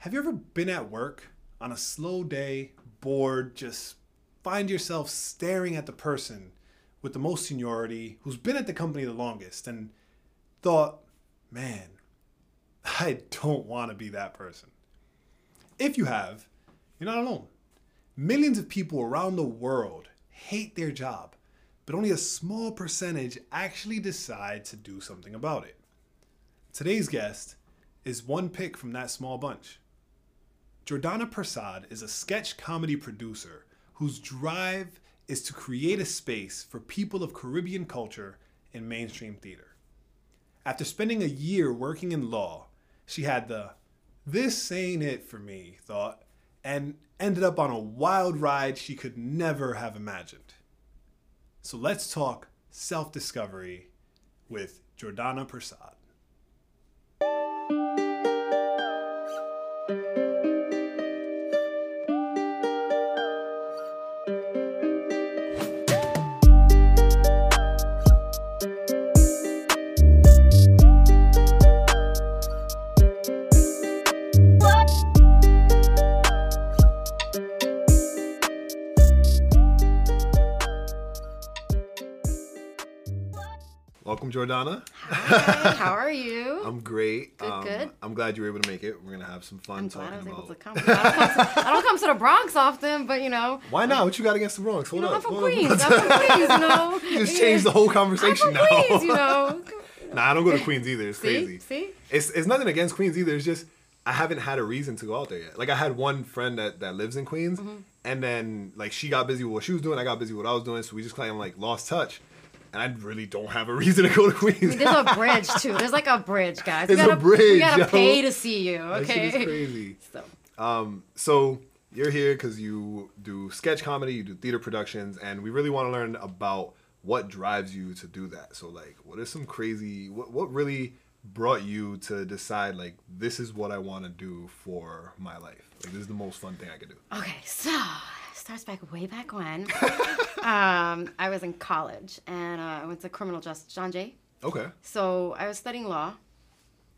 Have you ever been at work on a slow day, bored, just find yourself staring at the person with the most seniority who's been at the company the longest and thought, man, I don't want to be that person? If you have, you're not alone. Millions of people around the world hate their job, but only a small percentage actually decide to do something about it. Today's guest is one pick from that small bunch. Jordana Persad is a sketch comedy producer whose drive is to create a space for people of Caribbean culture in mainstream theater. After spending a year working in law, she had the this ain't it for me thought and ended up on a wild ride she could never have imagined. So let's talk self discovery with Jordana Persad. Welcome, Jordana. Hi, how are you? I'm great. Good, um, good. I'm glad you were able to make it. We're gonna have some fun I'm glad I was able to come. I don't come to, I don't come to the Bronx often, but you know, Why not? What you got against the Bronx? you Hold know, I'm up. from hold up. Queens. I'm from Queens, you know. You just changed the whole I'm conversation from now. Queens, you know. nah, I don't go to Queens either. It's See, crazy. see. It's it's nothing against Queens either. It's just I haven't had a reason to go out there yet. Like I had one friend that that lives in Queens, Mm-hmm. and then like she got busy with what she was doing. I got busy with what I was doing, so we just kind of like lost touch. And I really don't have a reason to go to Queens. There's a bridge too. There's like a bridge, guys. There's a gotta, We bridge, gotta yo. pay to see you. That shit Okay. is crazy. So Um, so you're here because you do sketch comedy, you do theater productions, and we really want to learn about what drives you to do that. So like, what is some crazy? What what really brought you to decide like this is what I want to do for my life? Like this is the most fun thing I could do. okay, so starts back way back when. um, I was in college and uh, I went to criminal justice, John Jay. Okay. So I was studying law,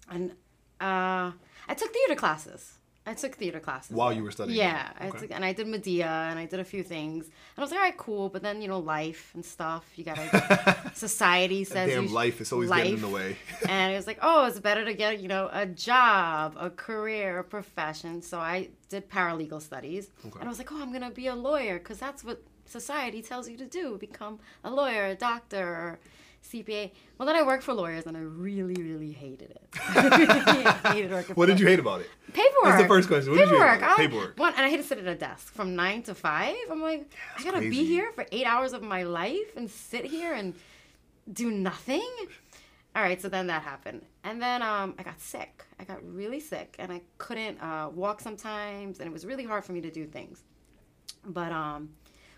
and uh, I took theater classes. I took theater classes While you were studying Yeah. I Okay. took, and I did Medea, and I did a few things. And I was like, all right, cool. But then you know, life and stuff. You gotta. society says Damn life is always getting in the way. and it was like, oh, it's better to get you know a job, a career, a profession. So I did paralegal studies, Okay. and I was like, oh, I'm gonna be a lawyer because that's what society tells you to do: become a lawyer, a doctor, or CPA. Well, then I worked for lawyers, and I really, really hated it. Hated working What for did you hate about it? Paperwork. That's the first question. What did you hate Paperwork. Paperwork. One, and I had to sit at a desk from nine to five. I'm like, I gotta crazy. be here for eight hours of my life and sit here and do nothing. All right, so then that happened, and then um, I got sick. I got really sick, and I couldn't uh, walk sometimes, and it was really hard for me to do things. But um,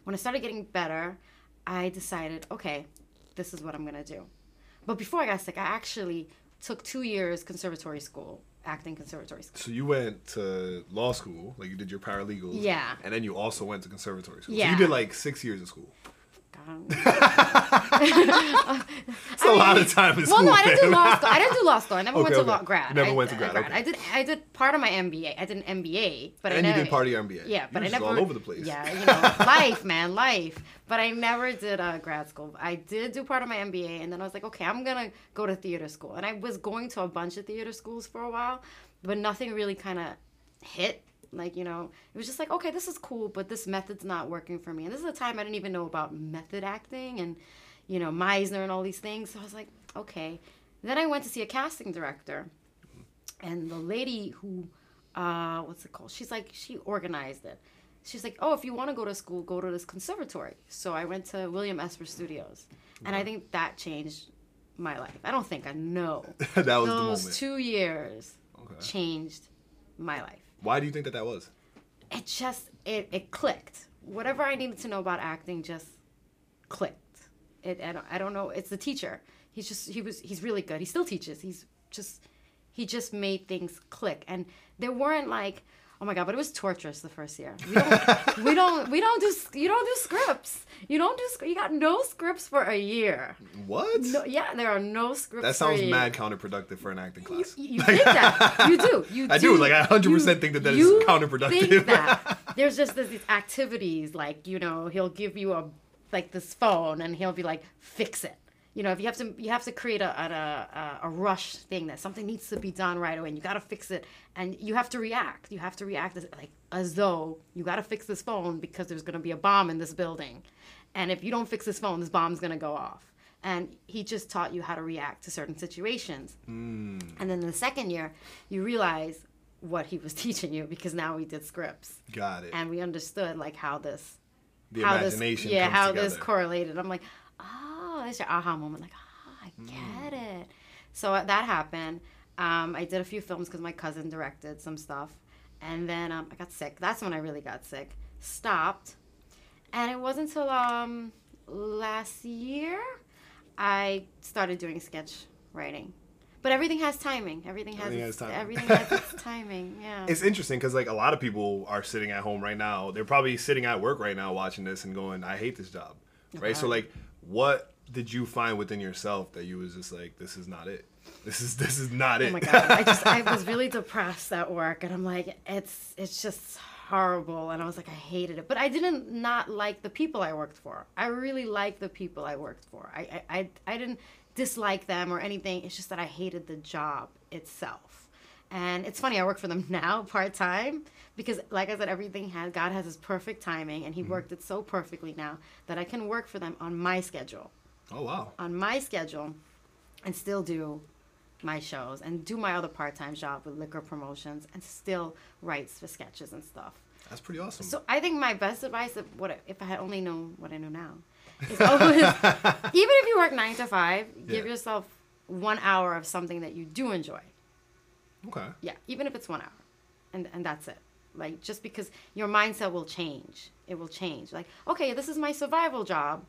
when I started getting better, I decided, okay, this is what I'm gonna do. But before I got sick, I actually took two years conservatory school, acting conservatory school. So you went to law school, like you did your paralegal. Yeah. And then you also went to conservatory school. So Yeah. you did like six years of school. It's a lot of time in Well, school. no, I didn't do law school. I didn't do law school. I never went to okay. law grad. You never I, went to I- grad, okay. I did. I did part of my MBA. I did an MBA, but I And you did part of your MBA. Yeah, but I never all over the place. Yeah, you know, life, man, life. But I never did uh, grad school. I did do part of my MBA, and then I was like, okay, I'm gonna go to theater school. And I was going to a bunch of theater schools for a while, but nothing really kind of hit. Like you know, it was just like, okay, this is cool, but this method's not working for me. And this is a time I didn't even know about method acting and you know Meisner and all these things. So I was like, okay. Then I went to see a casting director, and the lady who uh what's it called? She's like she organized it. She's like oh if you want to go to school go to this conservatory. So i went to william esper studios. And i think that changed my life. I don't think i know. That was the those two years Okay. changed my life Why do you think that that was? it just it, it clicked. Whatever i needed to know about acting just clicked. It I don't, I don't know it's the teacher. He's just he was he's really good. He still teaches. He's just he just made things click. And there weren't like Oh my god, but it was torturous the first year. We don't, we don't, we don't do, you don't do scripts. You don't do, you got no scripts for a year. What? No, yeah, there are no scripts. that for a sounds mad counterproductive for an acting class. you think that? You do. You I do, like, I 100% think that that is you counterproductive. Think that. There's just this, these activities like you know he'll give you a like this phone and he'll be like fix it. You know if you have to you have to create a a, a, a rush thing that something needs to be done right away and you got to fix it and you have to react. You have to react as, like as though you got to fix this phone because there's gonna be a bomb in this building, and if you don't fix this phone, this bomb's gonna go off. And he just taught you how to react to certain situations. Hmm. And then the second year, you realize what he was teaching you because now we did scripts Got it. and we understood like how this, the how imagination this, yeah, how together. this correlated. I'm like, it's your aha moment. Like, ah, I Hmm. get it. So uh, that happened. Um, I did a few films because my cousin directed some stuff, and then um, I got sick. That's when I really got sick. Stopped, and it wasn't until um, last year I started doing sketch writing. But everything has timing. Everything has, Everything its, has timing. Everything has its timing. Yeah. It's interesting because like a lot of people are sitting at home right now. They're probably sitting at work right now watching this and going, "I hate this job." Right. So Uh-huh. like, what did you find within yourself that you was just like, "This is not it. This is this is not oh it." Oh my god! I just I was really depressed at work, and I'm like, it's it's just horrible, and I was like, I hated it, but I didn't not like the people I worked for. I really liked the people I worked for. I I I, I didn't dislike them or anything. It's just that I hated the job itself. And it's funny, I work for them now part time because, like I said, everything has God has His perfect timing, and He mm-hmm. worked it so perfectly now that I can work for them on my schedule oh wow. on my schedule and still do my shows and do my other part-time job with liquor promotions and still write for sketches and stuff. That's pretty awesome. So I think my best advice if what if I had only known what I know now is always even if you work 9 to 5, give yourself 1 hour of something that you do enjoy. okay. Yeah, even if it's 1 hour. And and that's it. Like just because your mindset will change. It will change. Like, okay, this is my survival job,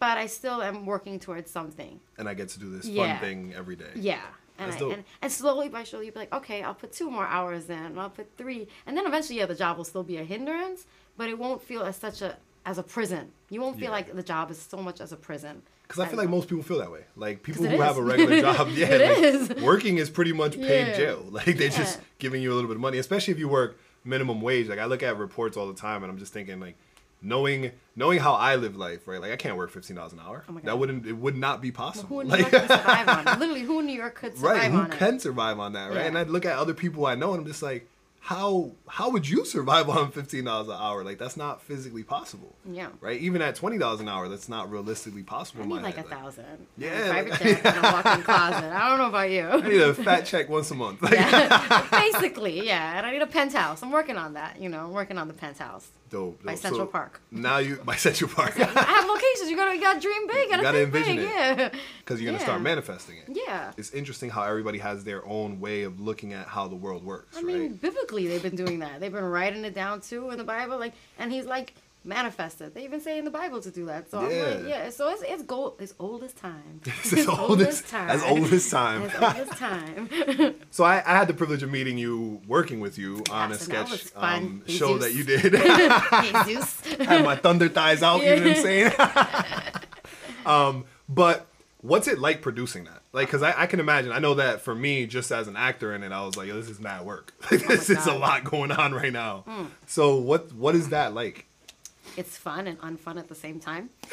but I still am working towards something. And I get to do this Yeah. fun thing every day. Yeah. And, I, and and slowly by slowly you'll be like, okay, I'll put two more hours in, and I'll put three, and then eventually, yeah, the job will still be a hindrance, but it won't feel as such a as a prison. You won't feel Yeah. like the job is so much as a prison. Because I feel like most people feel that way. Like people who have a regular job, yeah, It like, is. working is pretty much paid Yeah. jail. Like they're just giving you a little bit of money, especially if you work minimum wage. Like I look at reports all the time, and I'm just thinking like. Knowing knowing how I live life, right? Like I can't work fifteen dollars an hour. Oh my That wouldn't it would not be Who possible. in New York can survive on? Literally, who in New York could survive right? Who on can it? survive on that, right? Yeah. And I'd look at other people I know, and I'm just like, how how would you survive on fifteen dollars an hour? Like that's not physically possible. Yeah. Right? Even at twenty dollars an hour, that's not realistically possible. I in need like a head. thousand. Yeah, Private like- jet and a walk-in closet. I don't know about you. I need a fat check once a month. Like, Basically, yeah. And I need a penthouse. I'm working on that. You know, I'm working on the penthouse. dope, By. Central So, Park. Now you by Central Park I have locations. You gotta, you gotta dream big. You gotta, gotta envision big. it. Yeah. because you're gonna start manifesting it. Yeah. It's interesting how everybody has their own way of looking at how the world works, I mean, right? Biblically, they've been doing that. They've been writing it down too in the Bible, like, and he's like manifested. They even say in the Bible to do that. So I'm Yeah. like, yeah. So it's it's gold. It's old as time. It's as old as- as old as time. As old as time. So I, I had the privilege of meeting you, working with you on a Yes, that sketch um, show that you did. I had my thunder thighs out, you know what I'm saying? um, but what's it like producing that? Like, because I, I can imagine, I know that for me, just as an actor in it, I was like, Yo, this is mad work. Like, this is a lot going on right now. Hmm. So what what is that like? it's fun and unfun at the same time.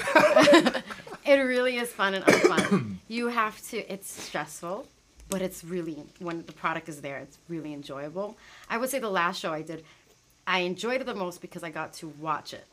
it really is fun and unfun. you have to, it's stressful, but it's really, when the product is there, it's really enjoyable. I would say the last show I did, I enjoyed it the most because I got to watch it.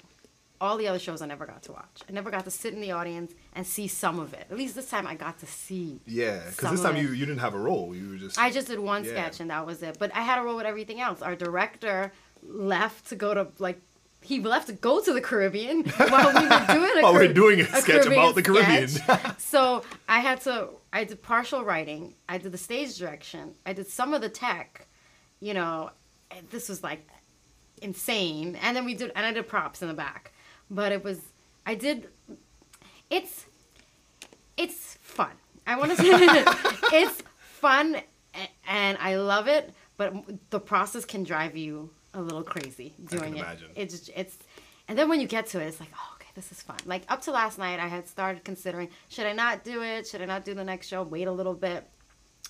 All the other shows I never got to watch. I never got to sit in the audience and see some of it. At least this time I got to see. Yeah, because this time you, you didn't have a role. You were just. I just did one Yeah. sketch and that was it. But I had a role with everything else. Our director left to go to like he left to go to the Caribbean while we were doing a, While we're doing a sketch about the Caribbean. so I had to I did partial writing. I did the stage direction. I did some of the tech. You know, and this was like insane. And then we did and I did props in the back. But it was I did it's it's fun. I want to say it's fun and I love it, but the process can drive you a little crazy doing it. imagine. It's it's, and then when you get to it, it's like, oh, okay, this is fun. Like up to last night, I had started considering should I not do it? Should I not do the next show? Wait a little bit.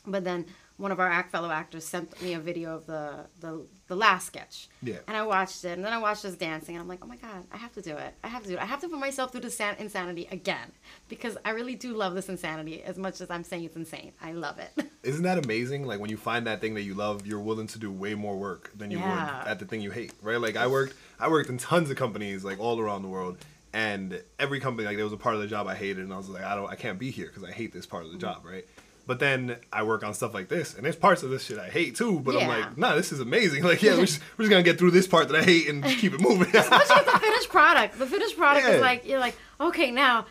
But then one of our act fellow actors sent me a video of the the, the last sketch. Yeah. And I watched it, and then I watched us dancing, and I'm like, oh my god, I have to do it. I have to do it. I have to put myself through this san- insanity again because I really do love this insanity as much as I'm saying it's insane. I love it. Isn't that amazing? Like when you find that thing that you love, you're willing to do way more work than you Yeah. would at the thing you hate, right? Like I worked, I worked in tons of companies, like all around the world, and every company, like there was a part of the job I hated, and I was like, I don't, I can't be here because I hate this part of the mm-hmm. job, right? But then I work on stuff like this, and there's parts of this shit I hate too. But I'm like, nah, this is amazing. Like, yeah, we're just, we're just gonna get through this part that I hate and just keep it moving. Especially with the finished product. The finished product Yeah. is like you're like, okay, now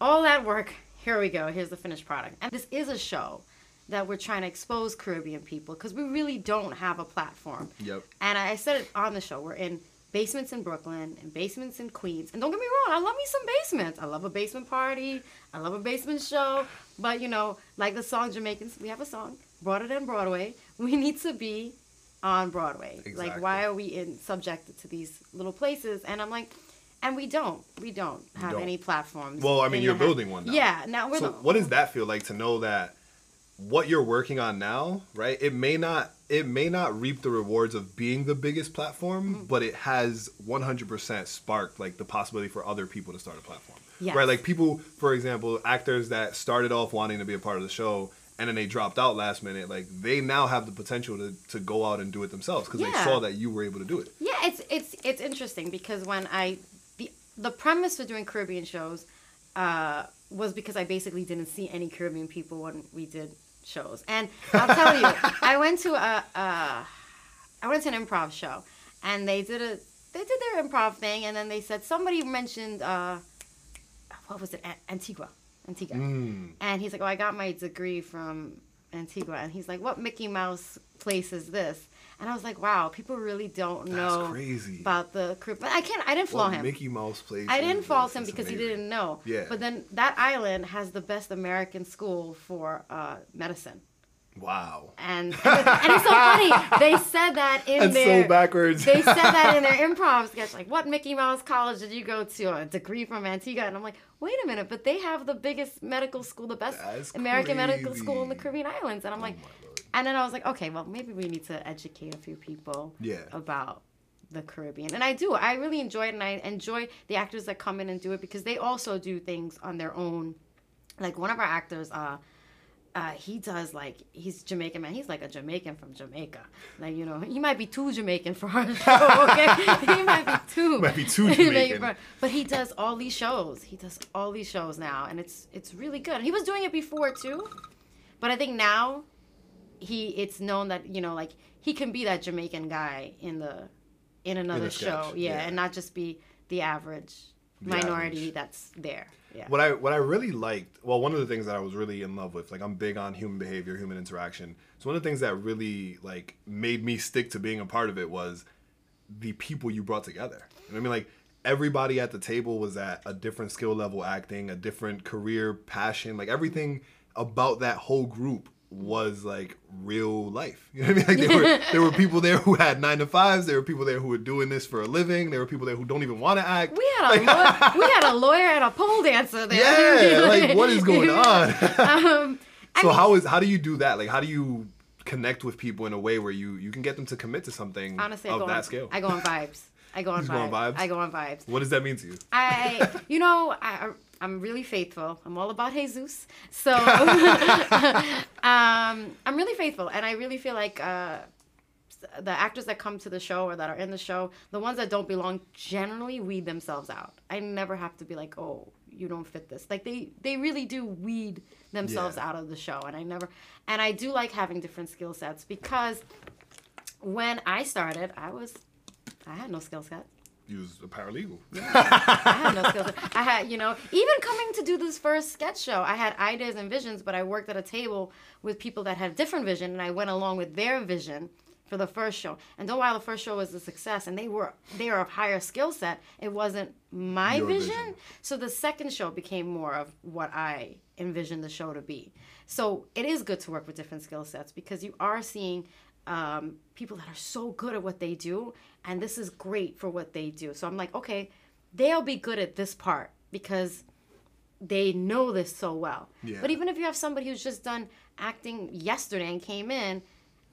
all that work, here we go. Here's the finished product. And this is a show that we're trying to expose Caribbean people because we really don't have a platform. Yep. And I said it on the show. We're in basements in Brooklyn and basements in Queens. And don't get me wrong, I love me some basements. I love a basement party. I love a basement show. But you know, like the song Jamaicans, we have a song, brought it in Broadway. We need to be on Broadway. Like why are we in subjected to these little places? And I'm like, and we don't. We don't have don't. any platforms. Well, I mean, you're building one now. Yeah. Now we're So the, what does that feel like to know that what you're working on now, right? It may not it may not reap the rewards of being the biggest platform, Mm-hmm. but it has 100% sparked like the possibility for other people to start a platform. Yes. Right? Like people, for example, actors that started off wanting to be a part of the show and then they dropped out last minute, like they now have the potential to, to go out and do it themselves because they saw that you were able to do it. Yeah, it's it's it's interesting because when I the the premise for doing Caribbean shows uh, was because I basically didn't see any Caribbean people when we did shows, and I'll tell you, I went to a, a I went to an improv show, and they did a they did their improv thing, and then they said somebody mentioned uh, what was it? Antigua. Antigua, Mm. and he's like, oh, I got my degree from Antigua, and he's like, what Mickey Mouse place is this? And I was like, wow, people really don't know about the Caribbean. I can't. I didn't fault What him. Mickey Mouse plays. I didn't fault him because he didn't know. Yeah. But then that island has the best American school for uh, medicine. Wow. And, and it's so funny. They said that in That's their. so backwards. They said that in their improv sketch, like, "What Mickey Mouse college did you go to? A degree from Antigua?" And I'm like, "Wait a minute, but they have the biggest medical school, the best That's American medical school in the. Caribbean islands." And I'm like, Oh Lord. And then I was like, "Okay, well, maybe we need to educate a few people Yeah. about the Caribbean." And I do. I really enjoy it, and I enjoy the actors that come in and do it because they also do things on their own. Like one of our actors, uh, uh, he does like he's Jamaican man. He's like a Jamaican from Jamaica. Like you know, he might be too Jamaican for our show. Okay, he might be too. Might be too Jamaican Jamaican. but he does all these shows. He does all these shows now, and it's it's really good. He was doing it before too, but I think now he it's known that you know like he can be that Jamaican guy in the in another sketch, show, yeah, yeah. and not just be the average The minority average. that's there. Yeah. What I what I really liked, well, one of the things that I was really in love with, like I'm big on human behavior, human interaction. So one of the things that really like made me stick to being a part of it was the people you brought together. You know I mean? Like everybody at the table was at a different skill level acting, a different career passion, like everything about that whole group was like real life. You know what I mean? Like there were there were people there who had nine to fives, there were people there who were doing this for a living, there were people there who don't even want to act. we had a lawyer, we had a lawyer and a pole dancer there. Yeah, like what is going on? um, so mean, how is how do you do that? Like how do you connect with people in a way where you you can get them to commit to something honestly, of that on, scale? I go on vibes. I go on vibes. go on vibes? I go on vibes. what does that mean to you? I, you know, I, I'm really faithful. I'm all about Jesus. So, um, I'm really faithful. And I really feel like uh, the actors that come to the show or that are in the show, the ones that don't belong generally weed themselves out. I never have to be like, oh, you don't fit this. Like they, they really do weed themselves Yeah. out of the show. And I never, and I do like having different skill sets because when I started, I was, I had no skill set. You was a paralegal. I had no skills. I had, you know, even coming to do this first sketch show, I had ideas and visions, but I worked at a table with people that had different vision, and I went along with their vision for the first show. And though while the first show was a success, and they were they were of higher skill set, it wasn't my vision. vision. So the second show became more of what I envisioned the show to be. So it is good to work with different skill sets because you are seeing um, people that are so good at what they do, and this is great for what they do. So I'm like, okay, they'll be good at this part because they know this so well. Yeah. But even if you have somebody who's just done acting yesterday and came in,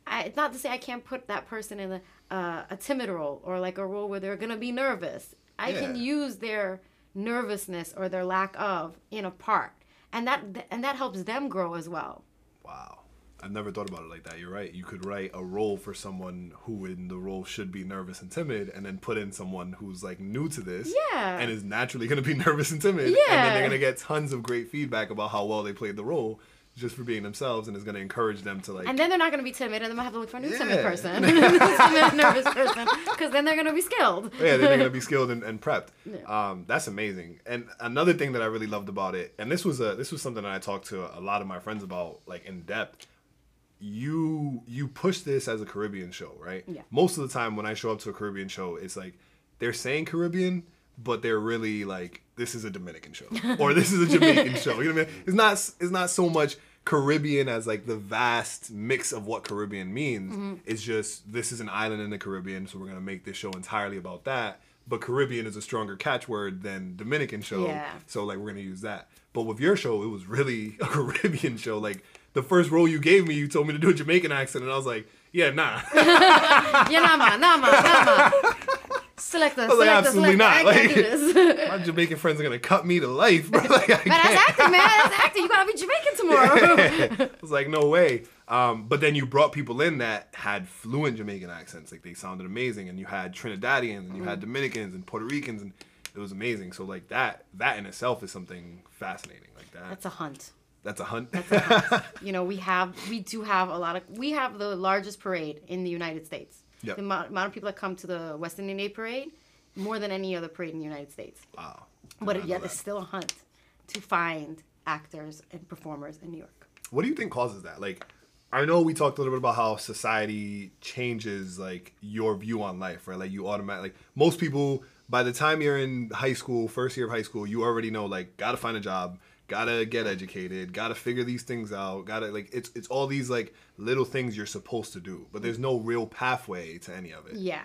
I, it's not to say I can't put that person in a, uh, a timid role or like a role where they're gonna be nervous. I can use their nervousness or their lack of in a part, and that and that helps them grow as well. Wow. I've never thought about it like that. You're right. You could write a role for someone who in the role should be nervous and timid and then put in someone who's like new to this. Yeah. And is naturally going to be nervous and timid. yeah. And then they're going to get tons of great feedback about how well they played the role just for being themselves and is going to encourage them to like And then they're not gonna be timid, and then I have to look for a new timid person, nervous person, because then they're gonna be skilled. yeah, they're gonna be skilled and, and prepped. Um, that's amazing. And another thing that I really loved about it, and this was a this was something that I talked to a lot of my friends about, like in depth. You you push this as a Caribbean show, right? Yeah. Most of the time when I show up to a Caribbean show, it's like they're saying Caribbean, but they're really like this is a Dominican show or this is a Jamaican show. You know what I mean? It's not it's not so much Caribbean as like the vast mix of what Caribbean means. Mm-hmm. It's just this is an island in the Caribbean, so we're gonna make this show entirely about that. But Caribbean is a stronger catchword than Dominican show, Yeah. so like we're gonna use that. But with your show, it was really a Caribbean show. Like the first role you gave me, you told me to do a Jamaican accent, and I was like, yeah, nah. Yeah, nah, man, nah, man, nah, man. Select this, was like, absolutely not. I Like- My Jamaican friends are gonna cut me to life, bro. Like, I But that's acting, man. That's acting. You gotta be Jamaican tomorrow. I was like, no way. Um, but then you brought people in that had fluent Jamaican accents, like they sounded amazing, and you had Trinidadians, and you had Dominicans and Puerto Ricans, and it was amazing. So like that, that in itself is something fascinating. Like that, That's a hunt. that's a hunt. You know, we have, we do have a lot of, we have the largest parade in the United States. Yep. The amount, amount of people that come to the West Indian Day parade, more than any other parade in the United States. wow. But yet, that. it's still a hunt to find actors and performers in New York. What do you think causes that? Like, I know we talked a little bit about how society changes like your view on life, right? Like you automatically, like most people, by the time you're in high school, first year of high school, you already know like gotta find a job, gotta get educated, gotta figure these things out, gotta like it's it's all these like little things you're supposed to do, but there's no real pathway to any of it. Yeah.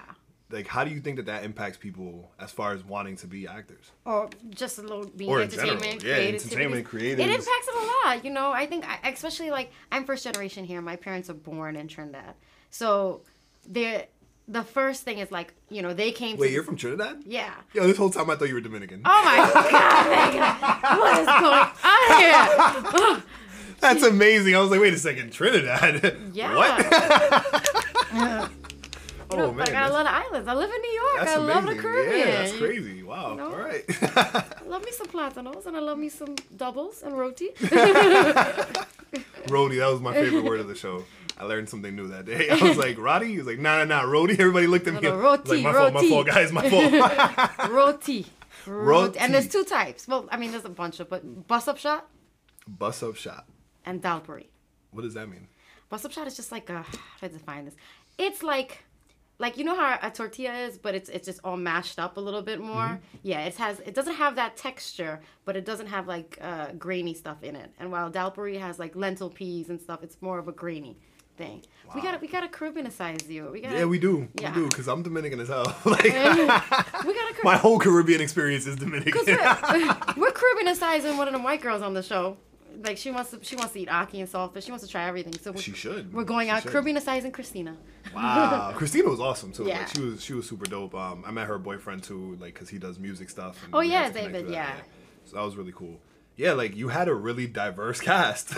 Like, how do you think that that impacts people as far as wanting to be actors? or just a little being Or in entertainment, general, yeah, entertainment, It impacts it a lot, you know. I think, I- especially like I'm first generation here. My parents are born in Trinidad, so they're the first thing is like you know they came. Wait, to you're from Trinidad? Yeah. Yo, this whole time I thought you were Dominican. Oh my god, what is going on here? That's amazing. I was like, wait a second, Trinidad. Yeah. What? You oh, know, oh man, like I that's, love the islands. I live in New York. that's I love the amazing. Caribbean. Yeah, that's crazy. Wow. know? All right. Love me some platanos and I love me some doubles and roti. roti, that was my favorite word of the show. I learned something new that day. I was like, Roddy? He was like, nah, nah, nah, Rody. Everybody looked at me. No, no, I was like, roti, my fault, my fault, guys, my fault. roti. Roti. And there's two types. Well, I mean, there's a bunch of, but bus up shot Bus up shot. and dalpuri. What does that mean? Bus up shot is just like a, how do I define this? It's like, like you know how a tortilla is, but it's it's just all mashed up a little bit more. Mm-hmm. Yeah, it has it doesn't have that texture, but it doesn't have like uh, grainy stuff in it. And while dalpuri has like lentil peas and stuff, it's more of a grainy thing. We gotta we gotta Caribbeanize you. We gotta Yeah, we do. Yeah. We do, because I'm Dominican as hell. like, we gotta my whole Caribbean experience is Dominican. We're, we're Caribbeanizing one of them white girls on the show. Like she wants to, she wants to eat aki and saltfish. She wants to try everything. So She should. We're going She out should. Caribbeanizing Christina. Wow, Christina was awesome too. Yeah. Like she was she was super dope. Um, I met her boyfriend too, like because he does music stuff. And Oh, yeah, got to connect David, that, yeah. So that was really cool. Yeah, like you had a really diverse cast.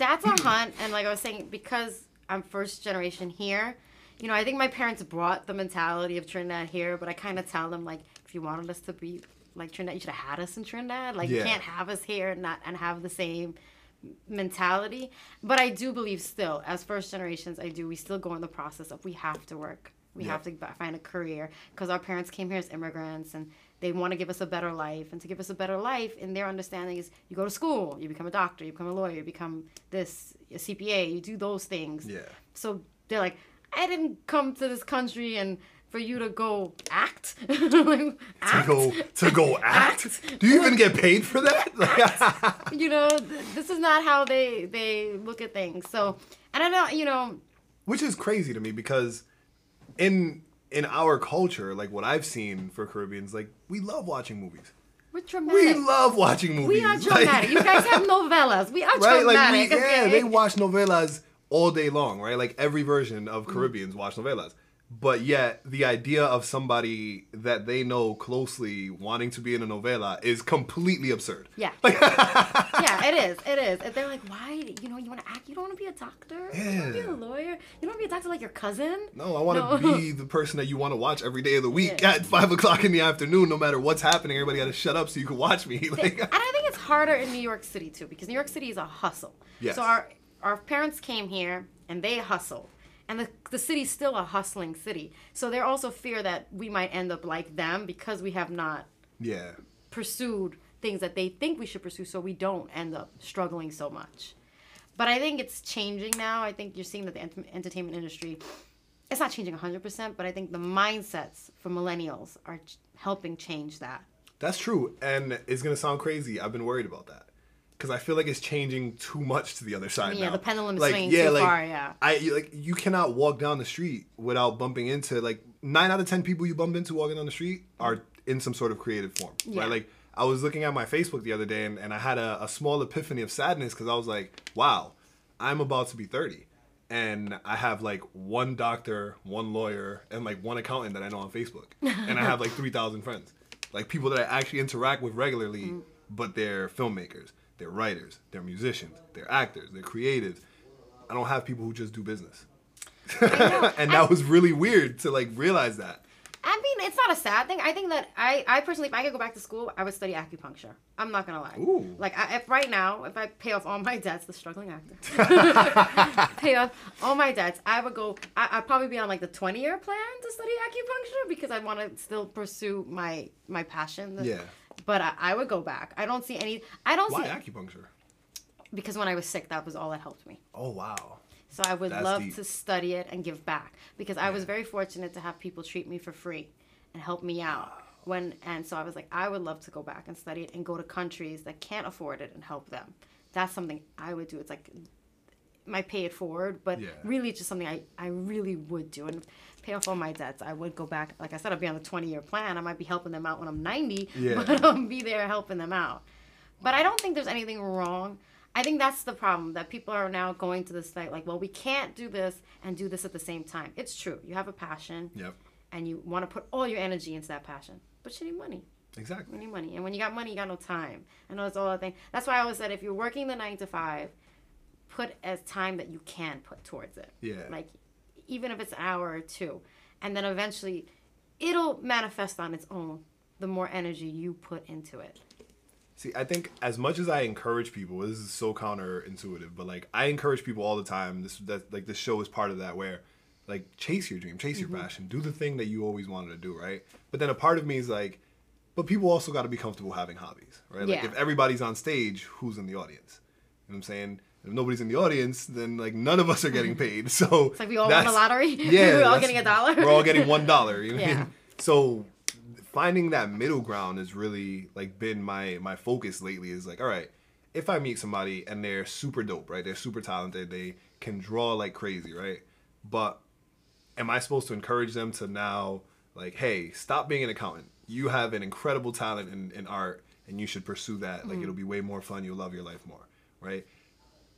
That's a hunt, and like I was saying, because I'm first generation here, you know, I think my parents brought the mentality of Trinidad here, but I kind of tell them like, if you wanted us to be like Trinidad, you should have had us in Trinidad. Like, Yeah. you can't have us here and not and have the same mentality. But I do believe still, as first generations, I do. We still go in the process of we have to work. We Yeah. have to find a career because our parents came here as immigrants and they want to give us a better life. And to give us a better life, in their understanding, is you go to school, you become a doctor, you become a lawyer, you become this a CPA, you do those things. yeah. So they're like, I didn't come to this country and for you to go act. like, To go to go act. Act. Do you even get paid for that? You know, th- this is not how they they look at things. So, and I know, you know, which is crazy to me because in in our culture, like what I've seen for Caribbeans, like we love watching movies. We're dramatic. We love watching movies. We are Like- dramatic. you guys have novelas. We are right? Like dramatic. we, yeah, okay? they watch novelas all day long, right? Like every version of Mm-hmm. Caribbeans watch novelas. But yet, the idea of somebody that they know closely wanting to be in a novela is completely absurd. Yeah. yeah, it is. It is. And they're like, why? You know, you want to act? You don't want to be a doctor? You don't want to be a lawyer? You don't want to be a doctor like your cousin? No, I want to No. be the person that you want to watch every day of the week Yeah. at five o'clock in the afternoon, no matter what's happening. Everybody got to shut up so you can watch me. Like, and I think it's harder in New York City too, because New York City is a hustle. Yes. So our our parents came here and they hustled. And the, the city's still a hustling city. So they also fear that we might end up like them because we have not yeah, pursued things that they think we should pursue so we don't end up struggling so much. But I think it's changing now. I think you're seeing that the ent- entertainment industry it's not changing 100%, but I think the mindsets for millennials are ch- helping change that. that's true. And it's gonna sound crazy. I've been worried about that because I feel like it's changing too much to the other side Yeah, now. the pendulum is like, swinging yeah, too like, far, yeah. I you- like you cannot walk down the street without bumping into like nine out of ten people you bump into walking down the street are in some sort of creative form. Yeah. Right? Like I was looking at my Facebook the other day and, and I had a, a small epiphany of sadness because I was like, wow, I'm about to be 30. And I have like one doctor, one lawyer, and like one accountant that I know on Facebook. And I have like 3,000 friends. Like people that I actually interact with regularly, Mm. but they're filmmakers, they're writers, they're musicians, they're actors, they're creatives. I don't have people who just do business. and that was really weird to like realize that. I mean, it's not a sad thing. I think that I, I personally, if I could go back to school, I would study acupuncture. I'm not gonna lie. Ooh. Like, I, if right now, if I pay off all my debts, the struggling actor, pay off all my debts, I would go. I, I'd probably be on like the 20 year plan to study acupuncture because I want to still pursue my my passion. Yeah. But I, I would go back. I don't see any. I don't Why see acupuncture? because when I was sick, that was all that helped me. Oh wow. So I would That's love deep. to study it and give back because I was very fortunate to have people treat me for free and help me out. When and so I was like, I would love to go back and study it and go to countries that can't afford it and help them. That's something I would do. It's like my pay it forward, but Yeah. really it's just something I, I really would do and pay off all my debts. I would go back. Like I said, I'd be on the 20 year plan. I might be helping them out when I'm 90, Yeah. but I'll be there helping them out. But I don't think there's anything wrong. I think that's the problem that people are now going to this site like, well, we can't do this and do this at the same time. It's true. You have a passion Yep. and you want to put all your energy into that passion, but you need money. Exactly. You need money, and when you got money, you got no time. I know it's all a thing. That's why I always said if you're working the nine to five, put as time that you can put towards it. Yeah. Like, even if it's an hour or two, and then eventually, it'll manifest on its own. The more energy you put into it. See, I think as much as I encourage people, this is so counterintuitive, but like I encourage people all the time. This that like this show is part of that where like chase your dream, chase your mm-hmm. passion, do the thing that you always wanted to do, right? But then a part of me is like, but people also got to be comfortable having hobbies, right? Like Yeah. if everybody's on stage, who's in the audience? You know what I'm saying? If nobody's in the audience, then like none of us are getting paid. So It's like we all won the lottery. Yeah, we're all getting a dollar. We're all getting one dollar. You know I Yeah. mean? So finding that middle ground has really like been my my focus lately. Is like, all right, if I meet somebody and they're super dope, right? They're super talented. They can draw like crazy, right? But am I supposed to encourage them to now like, hey, stop being an accountant. You have an incredible talent in, in art and you should pursue that. Like mm-hmm. it'll be way more fun. You'll love your life more, right?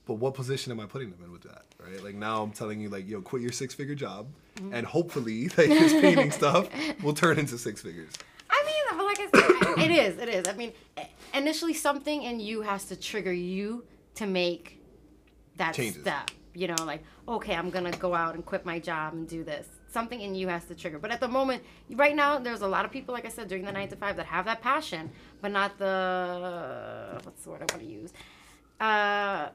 But what position am I putting them in with that, right? Like now I'm telling you, like, yo, quit your six figure job, and hopefully, like this painting stuff will turn into six figures. I mean, but like I said, it is. It is. I mean, initially something in you has to trigger you to make that Changes. step. You know, like okay, I'm gonna go out and quit my job and do this. Something in you has to trigger. But at the moment, right now, there's a lot of people, like I said, during the nine to five that have that passion, but not the what's the word I want to use. Uh,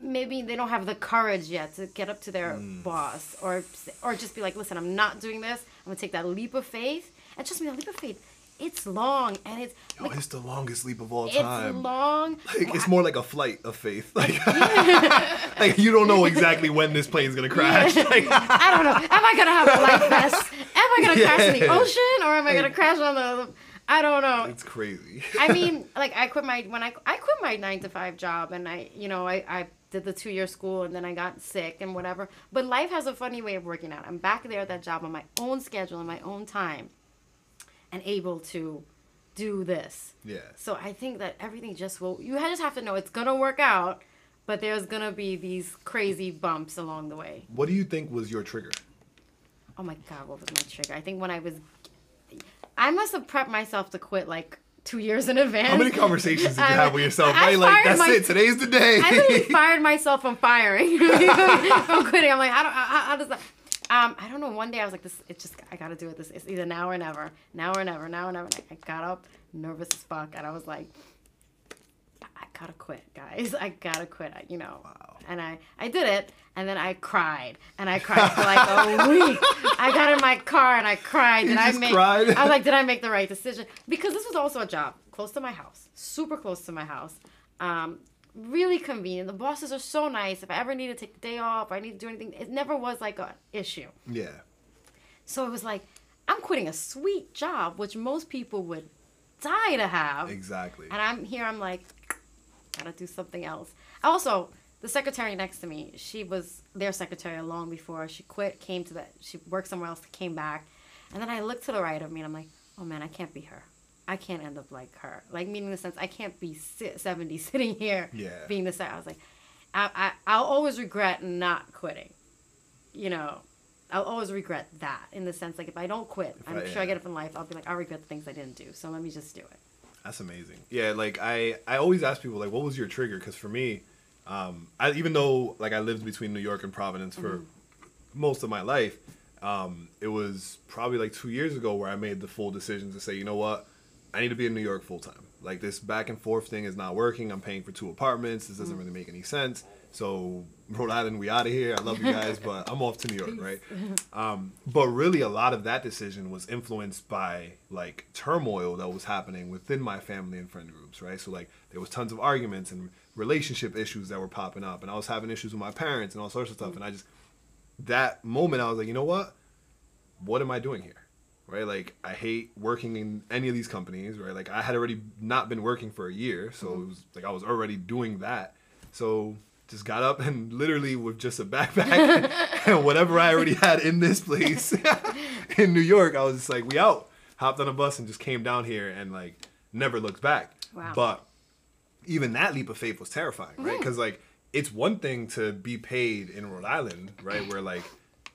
maybe they don't have the courage yet to get up to their hmm. boss or or just be like, listen, I'm not doing this. I'm gonna take that leap of faith. And trust me, that leap of faith, it's long and it's Yo, like, it's the longest leap of all it's time. long. Like, it's more like a flight of faith. Like, like you don't know exactly when this plane's gonna crash. Like, I don't know. Am I gonna have a life vest? Am I gonna crash in the ocean or am I gonna crash on the? I don't know. it's crazy. I mean, like I quit my when I I quit my nine to five job and I you know I I did the two year school and then I got sick and whatever. But life has a funny way of working out. I'm back there at that job on my own schedule, in my own time, and able to do this. Yeah. So I think that everything just will. You just have to know it's gonna work out, but there's gonna be these crazy bumps along the way. What do you think was your trigger? Oh my god, what was my trigger? I think when I was, I must have prepped myself to quit like two years in advance. How many conversations did you have with yourself? I Right, like that's my- it. Today's the day. I literally fired myself from firing. from quitting. I'm like, how, do, how, how does that? Um, I don't know. One day I was like, this. It's just I gotta do it. This. It's either now or never. Now or never. Now or never. And I got up, nervous as fuck, and I was like, I gotta quit, guys. I gotta quit. I- You know. Wow. And I I did it, and then I cried, and I cried for like a week. I got in my car and I cried. You Did I make? cried? I was like, did I make the right decision? Because this was also a job close to my house, super close to my house. Um, really convenient. The bosses are so nice. If I ever need to take the day off, or I need to do anything, it never was like an issue. yeah. So it was like, I'm quitting a sweet job, which most people would die to have. Exactly. And I'm here, I'm like, gotta do something else. Also, the secretary next to me, she was their secretary long before she quit, came to the, she worked somewhere else, came back. And then I looked to the right of me and I'm like, oh man, I can't be her. I can't end up like her. Like, meaning the sense, I can't be si- 70 sitting here Yeah. being the same. I was like, I, I, I'll always regret not quitting. You know, I'll always regret that in the sense, like, if I don't quit, I'm I- sure I get up in life, I'll be like, I regret the things I didn't do. So let me just do it. That's amazing. Yeah, like I, I always ask people like, what was your trigger? Because for me, um, I even though like I lived between New York and Providence for most of my life, um, it was probably like two years ago where I made the full decision to say, you know what, I need to be in New York full time. Like this back and forth thing is not working. I'm paying for two apartments. This doesn't really make any sense. So Rhode Island, we out of here. I love you guys, but I'm off to New York, right? Um, but really, a lot of that decision was influenced by like turmoil that was happening within my family and friend groups, right? So like there was tons of arguments and relationship issues that were popping up, and I was having issues with my parents and all sorts of stuff. And I just that moment, I was like, you know what? What am I doing here? Right? Like I hate working in any of these companies, right? Like I had already not been working for a year, so it was like I was already doing that. So just got up and literally with just a backpack and whatever I already had in this place in New York, I was just like, we out. Hopped on a bus and just came down here and like never looked back. Wow. But even that leap of faith was terrifying, right? Mm-hmm. Because like it's one thing to be paid in Rhode Island, right, where like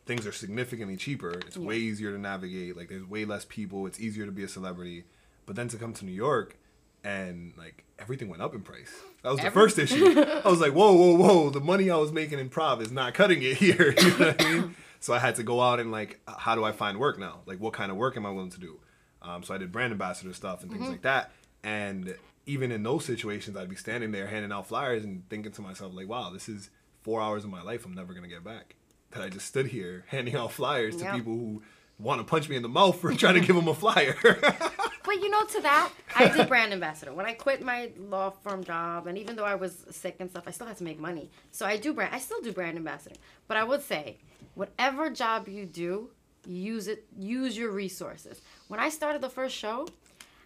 things are significantly cheaper. It's way easier to navigate. Like there's way less people. It's easier to be a celebrity. But then to come to New York and like everything went up in price. That was the Every- first issue. I was like, whoa, whoa, whoa! The money I was making in Prov is not cutting it here. You know what I mean? So I had to go out and like, how do I find work now? Like, what kind of work am I willing to do? Um, so I did brand ambassador stuff and things like that. And even in those situations, I'd be standing there handing out flyers and thinking to myself, like, wow, this is four hours of my life I'm never gonna get back. That I just stood here handing out flyers to people who want to punch me in the mouth for trying to give them a flyer. But you know, to that, I did brand ambassador. When I quit my law firm job, and even though I was sick and stuff, I still had to make money. So I do brand. I still do brand ambassador. But I would say, whatever job you do, use it. Use your resources. When I started the first show,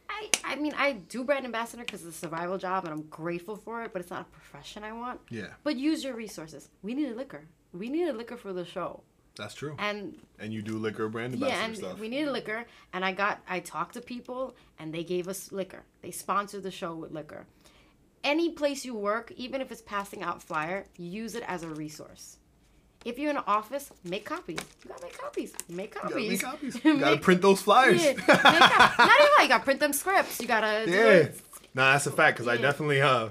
I I mean I do brand ambassador because it's a survival job, and I'm grateful for it. But it's not a profession I want. Yeah. But use your resources. We needed liquor. We needed liquor for the show, That's true. and And you do liquor brand ambassador yeah, and stuff. we needed liquor, and I got I talked to people, and they gave us liquor. They sponsored the show with liquor. Any place you work, even if it's passing out flyer, use it as a resource. If you're in an office, make copies. You gotta make copies. Make You copies. gotta make copies. You gotta print those flyers. Yeah, Not even like you gotta print them scripts. You gotta Yeah. it. Nah, that's a fact because I definitely uh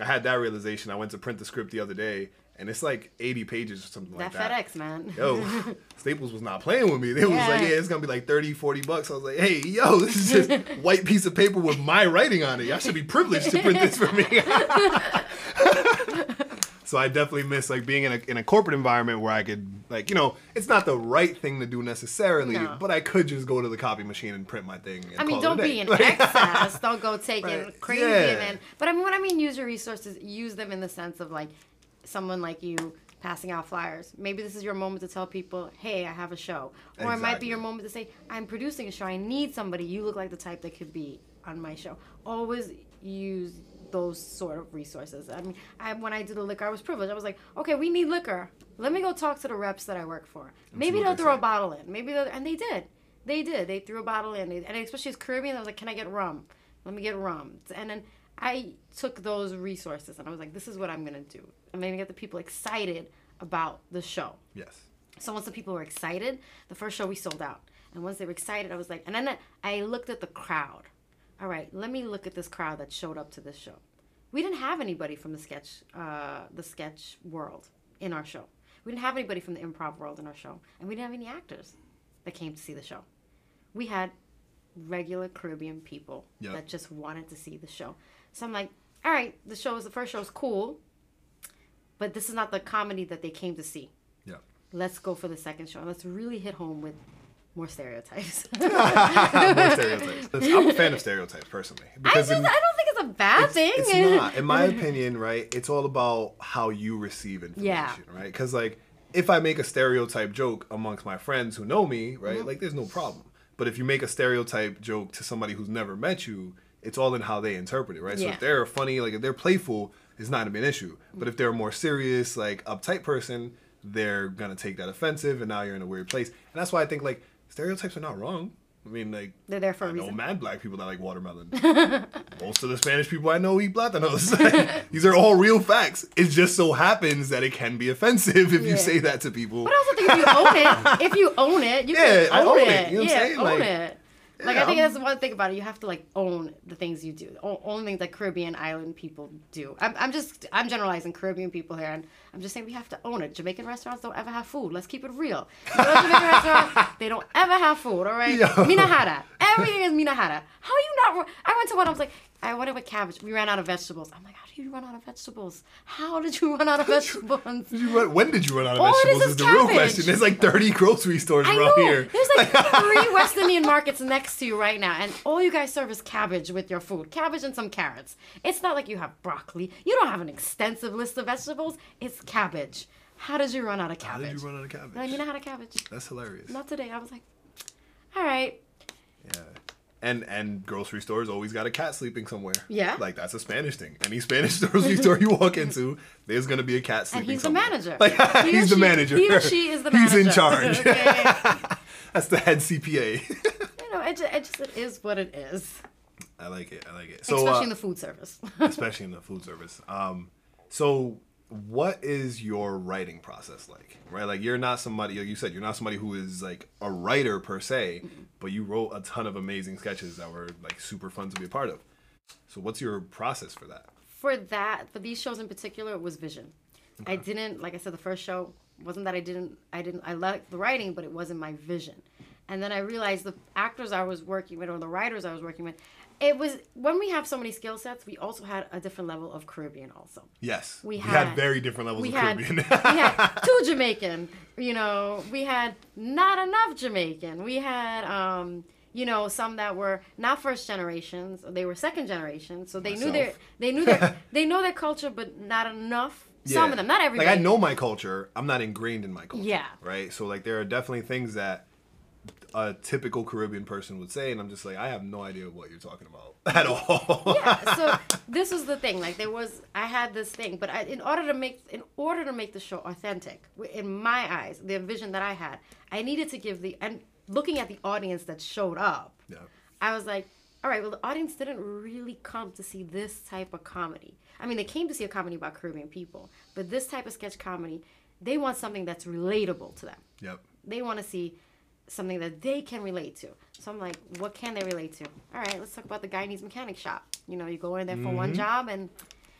I had that realization. I went to print the script the other day and it's like 80 pages or something That like that. That FedEx man. Yo, Staples was not playing with me. They was like, Yeah. yeah, it's gonna be like 30, 40 bucks. I was like, hey, yo, this is just white piece of paper with my writing on it. Y'all should be privileged to print this for me. so I definitely miss like being in a in a corporate environment where I could like, you know, it's not the right thing to do necessarily, No. but I could just go to the copy machine and print my thing. And I mean, don't be in Like- excess. Don't go taking Right. crazy Yeah. and. But I mean, what I mean, use your resources. Use them in the sense of like someone like you passing out flyers. Maybe this is your moment to tell people, "Hey, I have a show," or it might be your moment to say, "I'm producing a show. I need somebody. You look like the type that could be on my show." Always use those sort of resources. I mean, I, when I did the liquor, I was privileged. I was like, okay, we need liquor. Let me go talk to the reps that I work for. Maybe they'll throw a bottle in. Maybe they'll, and they did. They did. They threw a bottle in. They, and especially as Caribbean, I was like, can I get rum? Let me get rum. And then I took those resources and I was like, this is what I'm gonna do. I'm gonna get the people excited about the show. Yes. So once the people were excited, the first show we sold out. And once they were excited, I was like, and then I- looked at the crowd. All right, let me look at this crowd that showed up to this show. We didn't have anybody from the sketch, uh, the sketch world in our show. We didn't have anybody from the improv world in our show, and we didn't have any actors that came to see the show. We had regular Caribbean people Yep. that just wanted to see the show. So I'm like, all right, the show is the first show is cool, but this is not the comedy that they came to see Yeah. let's go for the second show. Let's really hit home with more stereotypes. More stereotypes. I'm a fan of stereotypes personally I because just, in- I don't think it's a bad thing. It's not, in my opinion, right? It's all about how you receive information, Yeah. right? Because like, if I make a stereotype joke amongst my friends who know me, right, Mm-hmm. like there's no problem. But if you make a stereotype joke to somebody who's never met you, it's all in how they interpret it, right? So if they're funny, like if they're playful, it's not gonna be an issue. But if they're a more serious, like uptight person, they're gonna take that offensive, and now you're in a weird place. And that's why I think like stereotypes are not wrong. I mean, like They're there for a I know reason. mad black people that like watermelon. Most of the Spanish people I know eat plátanos. Like, these are all real facts. It just so happens that it can be offensive if Yeah. you say that to people. But I also think if you own it, if you own it, you Yeah, can I own, own it. it, you know what I'm yeah, saying? own Like, it. Like yeah, I think that's the one thing about it. You have to like own the things you do. O- Own things that Caribbean island people do. I'm, I'm just I'm generalizing Caribbean people here, and I'm just saying we have to own it. Jamaican restaurants don't ever have food. Let's keep it real. You Jamaican they don't ever have food. All right, Yo. minahara. Everything is minahara. How are you not? I went to one. I was like, I went with cabbage. We ran out of vegetables. I'm like, how did you run out of vegetables? How did you run out of vegetables? Did you run, when did you run out of All vegetables? is Is the real question. There's like 30 grocery stores I around know. here. There's like three West Indian markets next to you right now, and all you guys serve is cabbage with your food. Cabbage and some carrots. It's not like you have broccoli. You don't have an extensive list of vegetables. It's cabbage. How did you run out of cabbage? How did you run out of cabbage? I mean, I had a cabbage. That's hilarious. Not today. I was like, all right. And and grocery stores always got a cat sleeping somewhere. Yeah. Like that's a Spanish thing. Any Spanish grocery store you walk into, there's gonna be a cat sleeping. And he's the manager. Like He he's the manager. He or she is the manager. He's in charge. Okay. That's the head CPA. you know, it just, it just it is what it is. I like it. I like it. So Especially uh, in the food service. especially in the food service. Um, so what is your writing process like? Right, like you're not somebody like you said you're not somebody who is like a writer per se, but you wrote a ton of amazing sketches that were like super fun to be a part of. So what's your process for that? for that for these shows in particular it was vision i didn't like i said the first show wasn't that i didn't i didn't i liked the writing but it wasn't my vision and then i realized the actors i was working with or the writers i was working with it was when we have so many skill sets we also had a different level of caribbean also Yes, We we, had- had, very different levels we of had Caribbean. we had two Jamaican. You know, we had not enough Jamaican. We had um, you know, some that were not first generations. They were second generation, so they knew their they knew their they know their culture, but not enough. Some of them, not everybody. Like I know my culture, I'm not ingrained in my culture. Yeah. Right. So like there are definitely things that a typical Caribbean person would say, and I'm just like, I have no idea what you're talking about at all. yeah so this was the thing like there was i had this thing but I, in order to make in order to make the show authentic in my eyes the vision that i had i needed to give the and looking at the audience that showed up Yeah. i was like all right well the audience didn't really come to see this type of comedy i mean they came to see a comedy about caribbean people but this type of sketch comedy they want something that's relatable to them Yep. they want to see something that they can relate to. So I'm like, what can they relate to? All right, let's talk about the Guyanese mechanic shop. You know, you go in there for one job and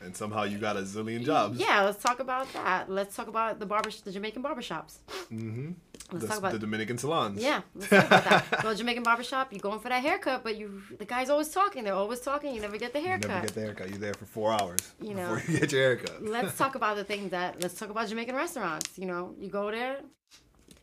And somehow you got a zillion jobs. yeah, let's talk about that. Let's talk about the barber, the Jamaican barbershops. Mm-hmm. Let's The, talk about the Dominican salons. yeah, let's talk about that. Go to Jamaican barbershop, you going for that haircut, but you the guy's always talking. They're always talking. You never get the You haircut. never get the haircut. You're there for four hours You know. before you get your haircut. let's talk about the things that let's talk about Jamaican restaurants. You know, you go there.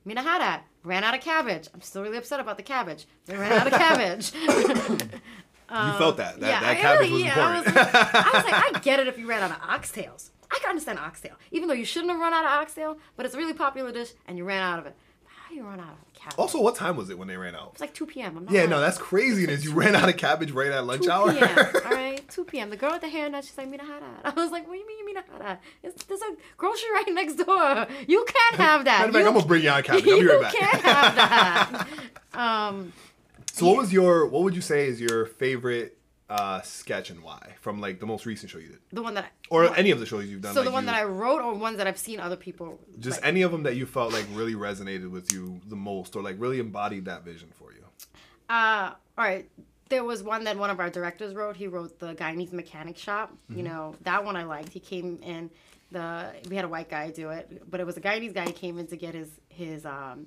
Mina had that. Ran out of cabbage. I'm still really upset about the cabbage. They ran out of cabbage. you felt that. That, yeah, that cabbage really- was yeah, I was, like, I was like, I get it if you ran out of oxtails. I can understand oxtail, even though you shouldn't have run out of oxtail, but it's a really popular dish and you ran out of it. How you run out of cabbage? Also, what time was it when they ran out? it's like 2 p.m. I'm not Yeah, lying. no, that's craziness. You ran out of cabbage right at lunch 2 hour. p.m. All right, 2 p.m. The girl with the hairnet, she's like, Mina Hada. I was like, what do you mean, Mina Hada? It's, there's a grocery right next door. You can't have that. Matter of You- I'm gonna bring you out cabbage. I'll be right back. can't have that. um, So what was your what would you say is your favorite uh sketch and why from like the most recent show you did the one that I, or any of the shows you've done so like the one you- that I wrote or ones that I've seen other people just like, any of them that you felt like really resonated with you the most or like really embodied that vision for you Uh, all right. There was one that one of our directors wrote. He wrote the Guyanese mechanic shop. Mm-hmm. You know that one I liked. He came in. The we had a white guy do it, but it was a Guyanese guy. He came in to get his his um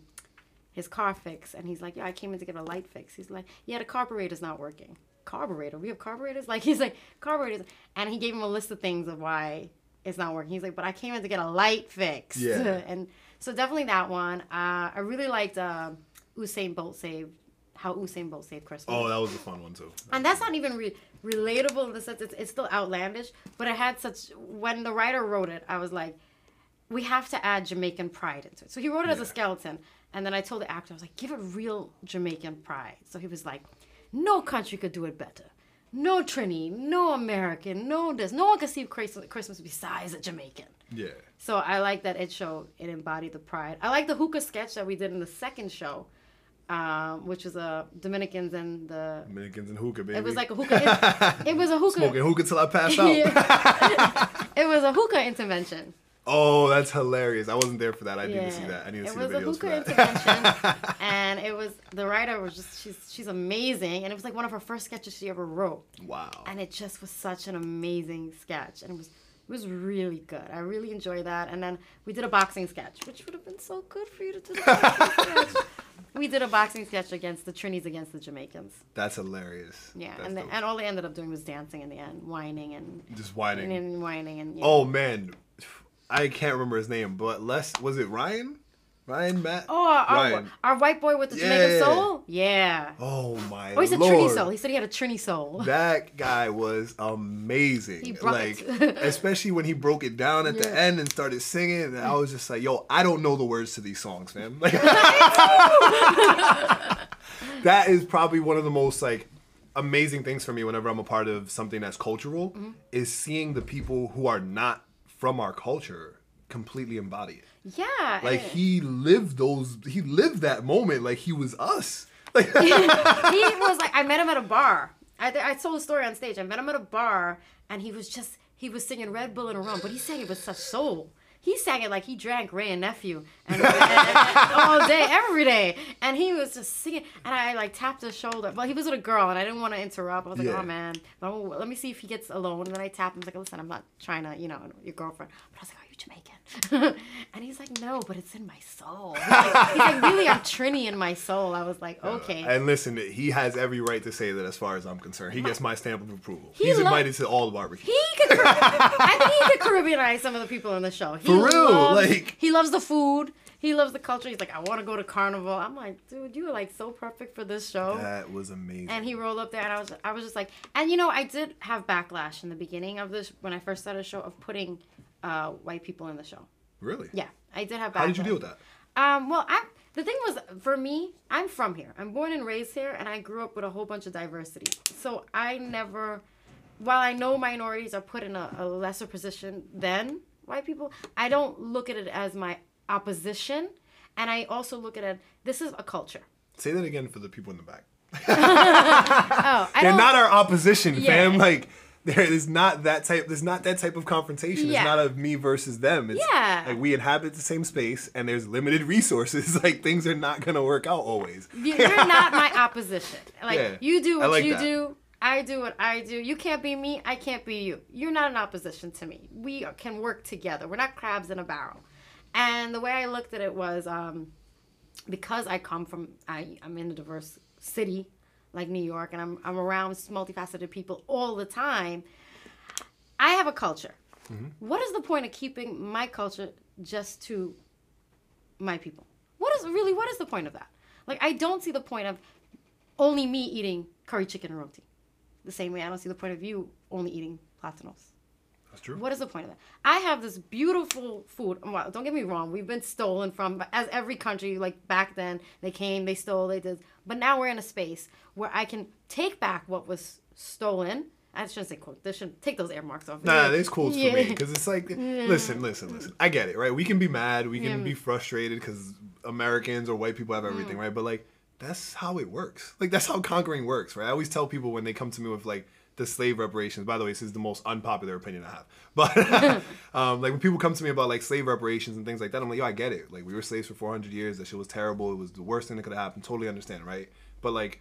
his car fixed, and he's like, "Yeah, I came in to get a light fix." He's like, "Yeah, the carburetor's not working." Carburetor? We have carburetors? Like he's like carburetors, and he gave him a list of things of why it's not working. He's like, "But I came in to get a light fix. Yeah. and so definitely that one. Uh, I really liked uh, Usain Bolt saved how Usain Bolt saved Christmas. oh that was a fun one too and that's not even re- relatable in the sense it's, it's still outlandish, but it had such. When the writer wrote it, I was like, we have to add Jamaican pride into it. So he wrote it as a skeleton, and then I told the actor, I was like, give it real Jamaican pride. So he was like, no country could do it better. No Trini, no American, no this. No one could see Christmas, besides a Jamaican. yeah So I like that it showed it embodied the pride. I like the hookah sketch that we did in the second show, um, which was uh, Dominicans and the. Dominicans and hookah baby It was like a hookah. It, it was a hookah. smoking hookah till I pass out it was a hookah intervention. Oh that's hilarious I wasn't there for that I need to see that I need to it see was the a videos for hookah that intervention, and it was the writer was just she's she's amazing, and it was like one of her first sketches she ever wrote, wow and it just was such an amazing sketch, and it was it was really good. I really enjoyed that, and then we did a boxing sketch, which would have been so good for you to do. The boxing sketch. We did a boxing sketch against the Trinis against the Jamaicans. that's hilarious Yeah, That's and the, and all they ended up doing was dancing in the end, wining and just wining and, and wining and. Yeah. Oh man, I can't remember his name, but Les was it Ryan? Ryan Matt? Oh, our, Ryan. our white boy with the Jamaican Yeah. soul? Yeah. Oh my Oh, he's a lord. Trini soul. He said he had a Trini soul. That guy was amazing. He brought like, it. especially when he broke it down at the end and started singing, and I was just like, "Yo, I don't know the words to these songs, man." Like, that is probably one of the most like amazing things for me whenever I'm a part of something that's cultural Mm-hmm. is seeing the people who are not from our culture completely embody it. Yeah. Like he lived those, he lived that moment like he was us. Like, he was like, I met him at a bar. I, I told a story on stage. I met him at a bar, and he was just, he was singing Red Bull and a rum, but he sang it with such soul. He sang it like he drank Wray and Nephew and, and- and- all day, every day. And he was just singing. And I like tapped his shoulder. Well, he was with a girl, and I didn't want to interrupt. I was like, oh, Yeah. oh man. But let me see if he gets alone. And then I tapped him. I was like, listen, I'm not trying to, you know, your girlfriend. But I was like, are you Jamaican? and he's like, no, but it's in my soul. He's like, he's like, really, I'm Trini in my soul. I was like, uh, okay. And listen, he has every right to say that as far as I'm concerned. He gets my stamp of approval. He He's lo- invited to all the barbecues. He could, I think he could Caribbeanize some of the people on the show. He For real, loves, like- he loves the food. He loves the culture. He's like, I want to go to carnival. I'm like, dude, you are like so perfect for this show. That was amazing. and he rolled up there, and I was, I was just like, and you know, I did have backlash in the beginning of this when I first started the show of putting uh, white people in the show. really? Yeah, I did have. Backlash. How did you deal with that? Um, well, I the thing was for me, I'm from here. I'm born and raised here, and I grew up with a whole bunch of diversity. So I never, while I know minorities are put in a, a lesser position than white people, I don't look at it as my opposition, and I also look at it. This is a culture. Say that again for the people in the back. Oh, I They're not our opposition, Yeah. fam. Like there is not that type. There's not that type of confrontation. Yeah. It's not of me versus them. It's Yeah. like we inhabit the same space, and there's limited resources. Like things are not gonna work out always. You- You're not my opposition. Like Yeah. you do what like you that. do. I do what I do. You can't be me. I can't be you. You're not an opposition to me. We can work together. We're not crabs in a barrel. And the way I looked at it was um, because I come from, I, I'm in a diverse city like New York, and I'm, I'm around multifaceted people all the time. I have a culture. Mm-hmm. What is the point of keeping my culture just to my people? What is really what is the point of that? Like I don't see the point of only me eating curry chicken and roti. The same way I don't see the point of you only eating platanos. That's true. What is the point of that? I have this beautiful food. Well, don't get me wrong. We've been stolen from as every country. Like back then, they came, they stole, they did. But now we're in a space where I can take back what was stolen. I shouldn't say quote. This should take those air marks off. Nah, Yeah. it's cool for me because it's like, listen, listen, listen. I get it, right? We can be mad, we can Yeah. be frustrated because Americans or white people have everything, right? But like, that's how it works. Like, that's how conquering works, right? I always tell people when they come to me with like the slave reparations. By the way, this is the most unpopular opinion I have, but um, like when people come to me about like slave reparations and things like that, I'm like, yo, I get it. Like, we were slaves for 400 years. That shit was terrible. It was the worst thing that could have happened. Totally understand, right? But like.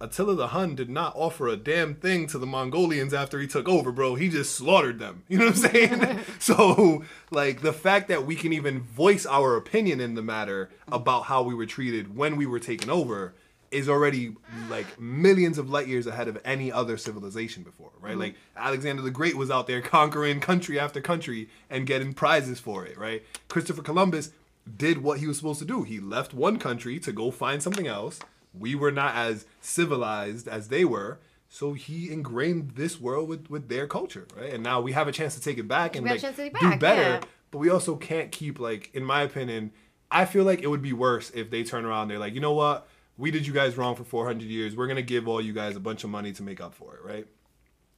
Attila the Hun did not offer a damn thing to the Mongolians after he took over, bro. He just slaughtered them. You know what I'm saying? so, like, the fact that we can even voice our opinion in the matter about how we were treated when we were taken over is already like millions of light years ahead of any other civilization before, right? Mm-hmm. Like Alexander the Great was out there conquering country after country and getting prizes for it, right? Christopher Columbus did what he was supposed to do. He left one country to go find something else. We were not as civilized as they were. So he ingrained this world with, with their culture, right? And now we have a chance to take it back and like a chance to take it do better. yeah. But we also can't keep like, in my opinion, I feel like it would be worse if they turn around. They're like, you know what? We did you guys wrong for 400 years. We're gonna give all you guys a bunch of money to make up for it, right?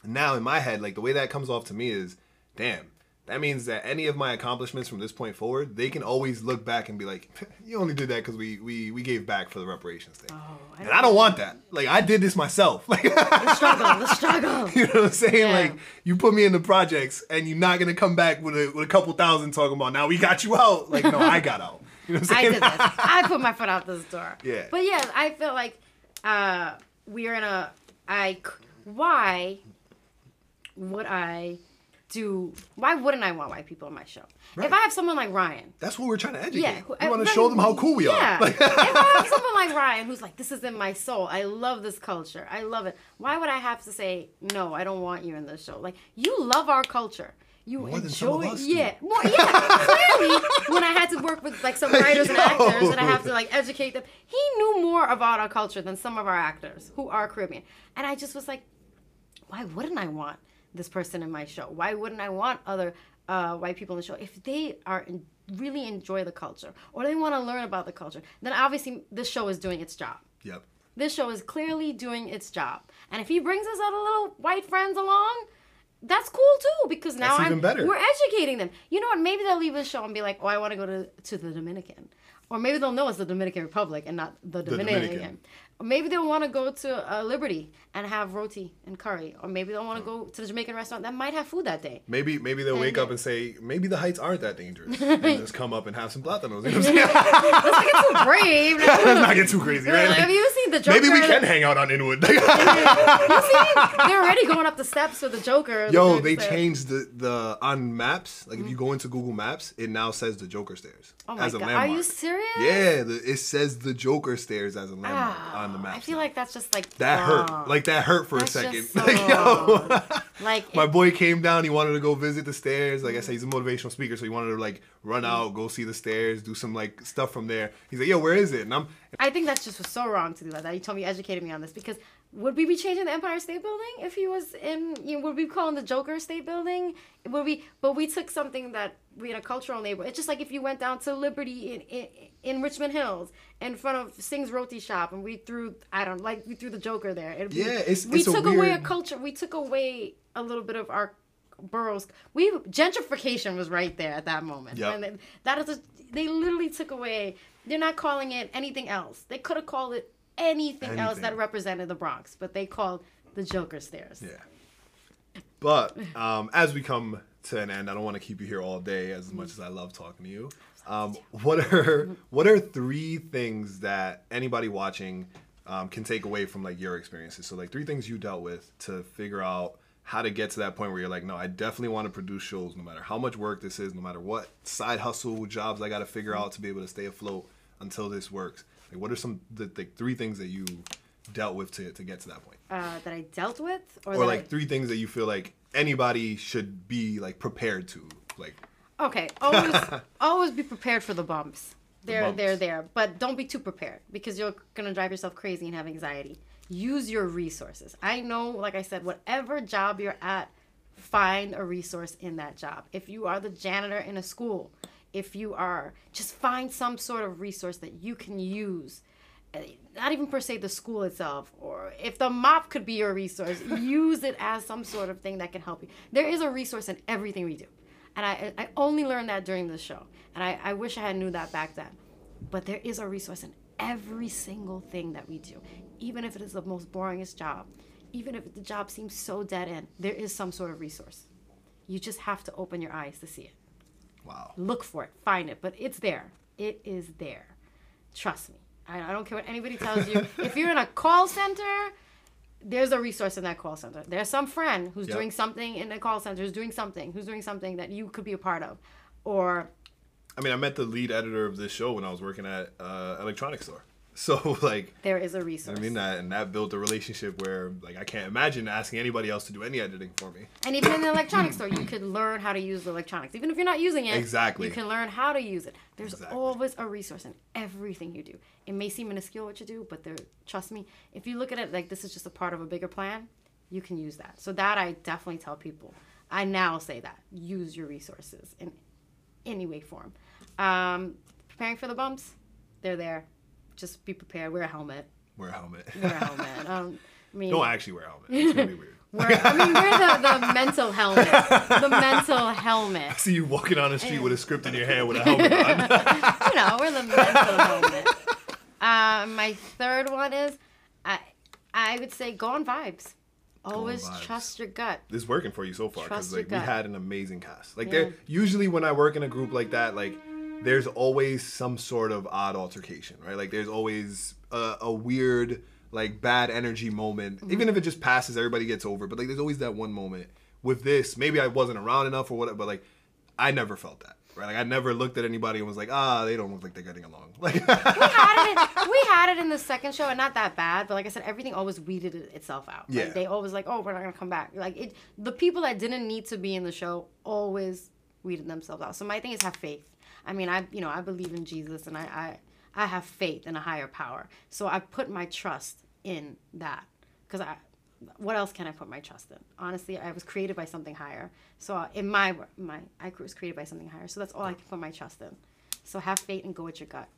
And now in my head, like the way that comes off to me is, damn. That means that any of my accomplishments from this point forward, they can always look back and be like, "You only did that because we, we we gave back for the reparations thing." Oh, I and I don't want that. Like I did this myself. Like The struggle, the struggle. you know what I'm saying? Yeah. Like you put me in the projects, and you're not gonna come back with a with a couple thousand talking about now we got you out. Like no, I got out. You know I did this. I put my foot out this door. Yeah. But yeah, I feel like uh, we are in a. I. Why would I do? Why wouldn't I want white people on my show? Right. If I have someone like Ryan. That's what we're trying to educate. Yeah, who- we want to show them how cool we yeah. are. Like, if I have someone like Ryan who's like, this is in my soul. I love this culture. I love it. Why would I have to say no? I don't want you in this show. Like you love our culture. You More enjoy, some of us do. yeah, more, yeah. clearly, when I had to work with like some writers and actors, and I have to like educate them, he knew more about our culture than some of our actors who are Caribbean. And I just was like, why wouldn't I want this person in my show? Why wouldn't I want other uh, white people in the show if they are in, really enjoy the culture or they want to learn about the culture? Then obviously this show is doing its job. yep. This show is clearly doing its job. And if he brings his other little white friends along, that's cool too because now That's I'm, better. we're educating them. You know what? Maybe they'll leave the show and be like, "Oh, I want to go to to the Dominican," or maybe they'll know it's the Dominican Republic and not the Dominican. Dominican. Or maybe they'll want to go to uh, Liberty and have roti and curry, or maybe they'll want to go to the Jamaican restaurant that might have food that day. Maybe maybe they'll wake up and say maybe the heights aren't that dangerous and just come up and have some platanos. You know what I'm saying? Let's not get too brave. Let's not get too crazy, right? Have you seen the Joker? maybe we can hang out on Inwood. You see, they're already going up the steps with the Joker. Yo, The- they the- changed the the on maps. Like if you go into Google Maps, it now says the Joker stairs Oh my as a god, landmark. are you serious? Yeah, the, it says the Joker stairs as a landmark on the map. I feel like that's just like that hurt. Like that hurt for That's a second. so Like, yo. Like My it- boy came down. He wanted to go visit the stairs. Like I said, he's a motivational speaker, so he wanted to like run out, go see the stairs, do some like stuff from there. He's like, "Yo, where is it?" And I'm, I think that's just so wrong to do that. You told me, educated me on this because would we be changing the Empire State Building if he was in? You know, would we call him the Joker State Building? Would we? But we took something that we had a cultural neighborhood. It's just like if you went down to Liberty in, in in Richmond Hills in front of Singh's Roti Shop and we threw I don't like we threw the Joker there. It'd be- Yeah, it's- we it's a took away a culture. We took away a little bit of our boroughs. We gentrification was right there at that moment. Yep. When they- that is a, they literally took away. They're not calling it anything else. They could have called it anything, else that represented the Bronx, but they called the Joker Stairs. yeah. But um, as we come to an end, I don't want to keep you here all day as much as I love talking to you. Um, what are what are three things that anybody watching um, can take away from like your experiences? So like three things you dealt with to figure out how to get to that point where you're like, no, I definitely want to produce shows, no matter how much work this is, no matter what side hustle jobs I got to figure out to be able to stay afloat until this works. Like, what are some the, the three things that you dealt with to, to get to that point? Uh, that I dealt with, or, or like I- three things that you feel like anybody should be like prepared to like Okay, always always be prepared for the bumps. They're bumps. they're there, but don't be too prepared because you're gonna drive yourself crazy and have anxiety. Use your resources. I know, like I said, whatever job you're at, find a resource in that job. If you are the janitor in a school, if you are, just find some sort of resource that you can use. Uh, Not even per se the school itself, or if the mop could be your resource, use it as some sort of thing that can help you. There is a resource in everything we do. And I, I only learned that during the show. And I, I wish I had knew that back then. But there is a resource in every single thing that we do. Even if it is the most boringest job, even if the job seems so dead end, there is some sort of resource. You just have to open your eyes to see it. Wow. Look for it, find it, but it's there. It is there. Trust me. I, I don't care what anybody tells you. if you're in a call center, there's a resource in that call center. There's some friend who's Yep. doing something in the call center, who's doing something, who's doing something that you could be a part of. Or I mean, I met the lead editor of this show when I was working at uh, electronics store. So like, there is a resource. I mean that, and that built a relationship where like I can't imagine asking anybody else to do any editing for me. And even in the electronics store, you could learn how to use the electronics. Even if you're not using it, Exactly. you can learn how to use it. There's Exactly. always a resource in everything you do. It may seem minuscule what you do, but there, trust me, if you look at it like this is just a part of a bigger plan, you can use that. So that I definitely tell people. I now say that use your resources in any way form. Um, preparing for the bumps, they're there. Just be prepared. Wear a helmet. Wear a helmet. Wear a helmet. Um, I mean, Don't actually wear a helmet. It's gonna be weird. wear, I mean, wear the, the mental helmet. The mental helmet. See you walking on the street with a script in your hand with a helmet on. You know, wear the mental helmet. Uh, my third one is, I, I would say go on vibes. Always vibes. trust your gut. It's working for you so far because like we gut. had an amazing cast. Like Yeah. there, usually when I work in a group like that, like there's always some sort of odd altercation, right? Like there's always a, a weird like bad energy moment, Mm-hmm. even if it just passes, everybody gets over. But like there's always that one moment. With this, maybe I wasn't around enough or whatever, but like I never felt that. Right? Like I never looked at anybody and was like, ah, they don't look like they're getting along. Like We had it. In, we had it in the second show, and not that bad. But like I said, everything always weeded itself out. Yeah. Like, they always like, oh, we're not gonna come back. Like it, the people that didn't need to be in the show always weeded themselves out. So my thing is have faith. I mean, I you know I believe in Jesus, and I I, I have faith in a higher power. So I put my trust in that because I. What else can I put my trust in? Honestly, I was created by something higher. So in my my I was created by something higher. So that's all I can put my trust in. So have faith and go with your gut.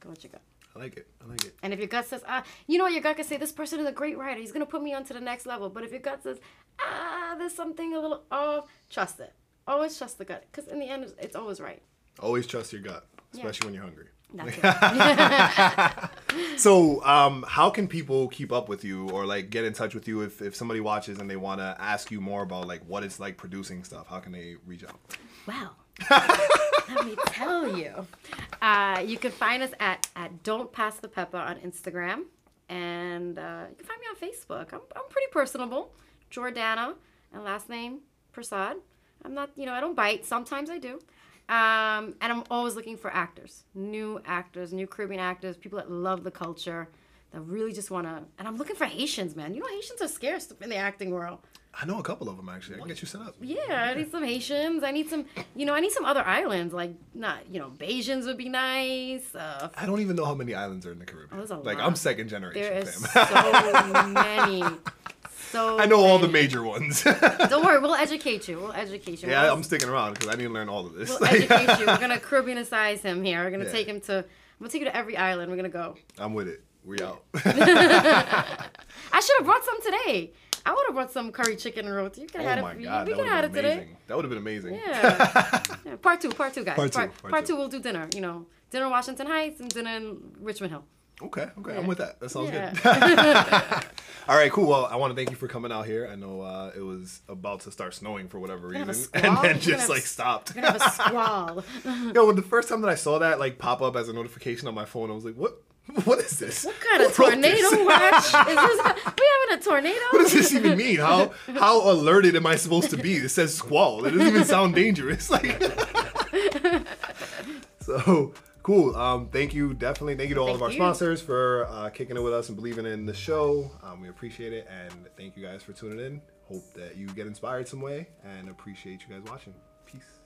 Go with your gut. I like it. I like it. And if your gut says, ah, you know what, your gut can say, this person is a great writer. He's going to put me on to the next level. But if your gut says, ah, there's something a little off, trust it. Always trust the gut. Because in the end, it's always right. Always trust your gut, especially when you're hungry. So, um, how can people keep up with you or like get in touch with you if, if somebody watches and they want to ask you more about like what it's like producing stuff? How can they reach out? Well, let me tell you. Uh, you can find us at, at Don't Pass the Pepper on Instagram. And uh, you can find me on Facebook. I'm, I'm pretty personable. Jordana, and last name Prasad. I'm not, you know, I don't bite. Sometimes I do. Um, and I'm always looking for actors, new actors, new Caribbean actors, people that love the culture, that really just want to. And I'm looking for Haitians, man. You know, Haitians are scarce in the acting world. I know a couple of them actually. I can get you set up. Yeah, I need some Haitians. I need some, you know, I need some other islands. Like, not, you know, Bajans would be nice. Uh, I don't even know how many islands are in the Caribbean. Oh, like lot. I'm second generation, there is fam. so many. So I know all the major ones. Don't worry, we'll educate you. We'll educate you. yeah, We'll- I'm sticking around because I need to learn all of this. We'll educate you. We're gonna Caribbeanize him here. We're gonna Yeah. take him to. I'm gonna take you to every island. We're gonna go. I'm with it. We out. I should have brought some today. I would have brought some curry chicken roti. You could oh have my had it. god, we that could would have had it been today. amazing. That would have been amazing. Yeah. Yeah, Part two, part two, guys. Part two, part, part part two. two, we'll do dinner. You know, dinner in Washington Heights and dinner in Richmond Hill. Okay, okay, I'm with that. That sounds Yeah. good. All right, cool. Well, I want to thank you for coming out here. I know uh, it was about to start snowing for whatever gonna have a reason, and then gonna just like s- stopped. We're gonna have a squall. Yo, when the first time that I saw that like pop up as a notification on my phone, I was like, "What? What is this? What kind of Who tornado watch is this? We having a tornado? what does this even mean? How how alerted am I supposed to be? It says squall. It doesn't even sound dangerous. Like, so cool. Um, thank you, definitely. Thank you to all of our you. sponsors for uh, kicking it with us and believing in the show. Um, we appreciate it, and thank you guys for tuning in. Hope that you get inspired some way, and appreciate you guys watching. Peace.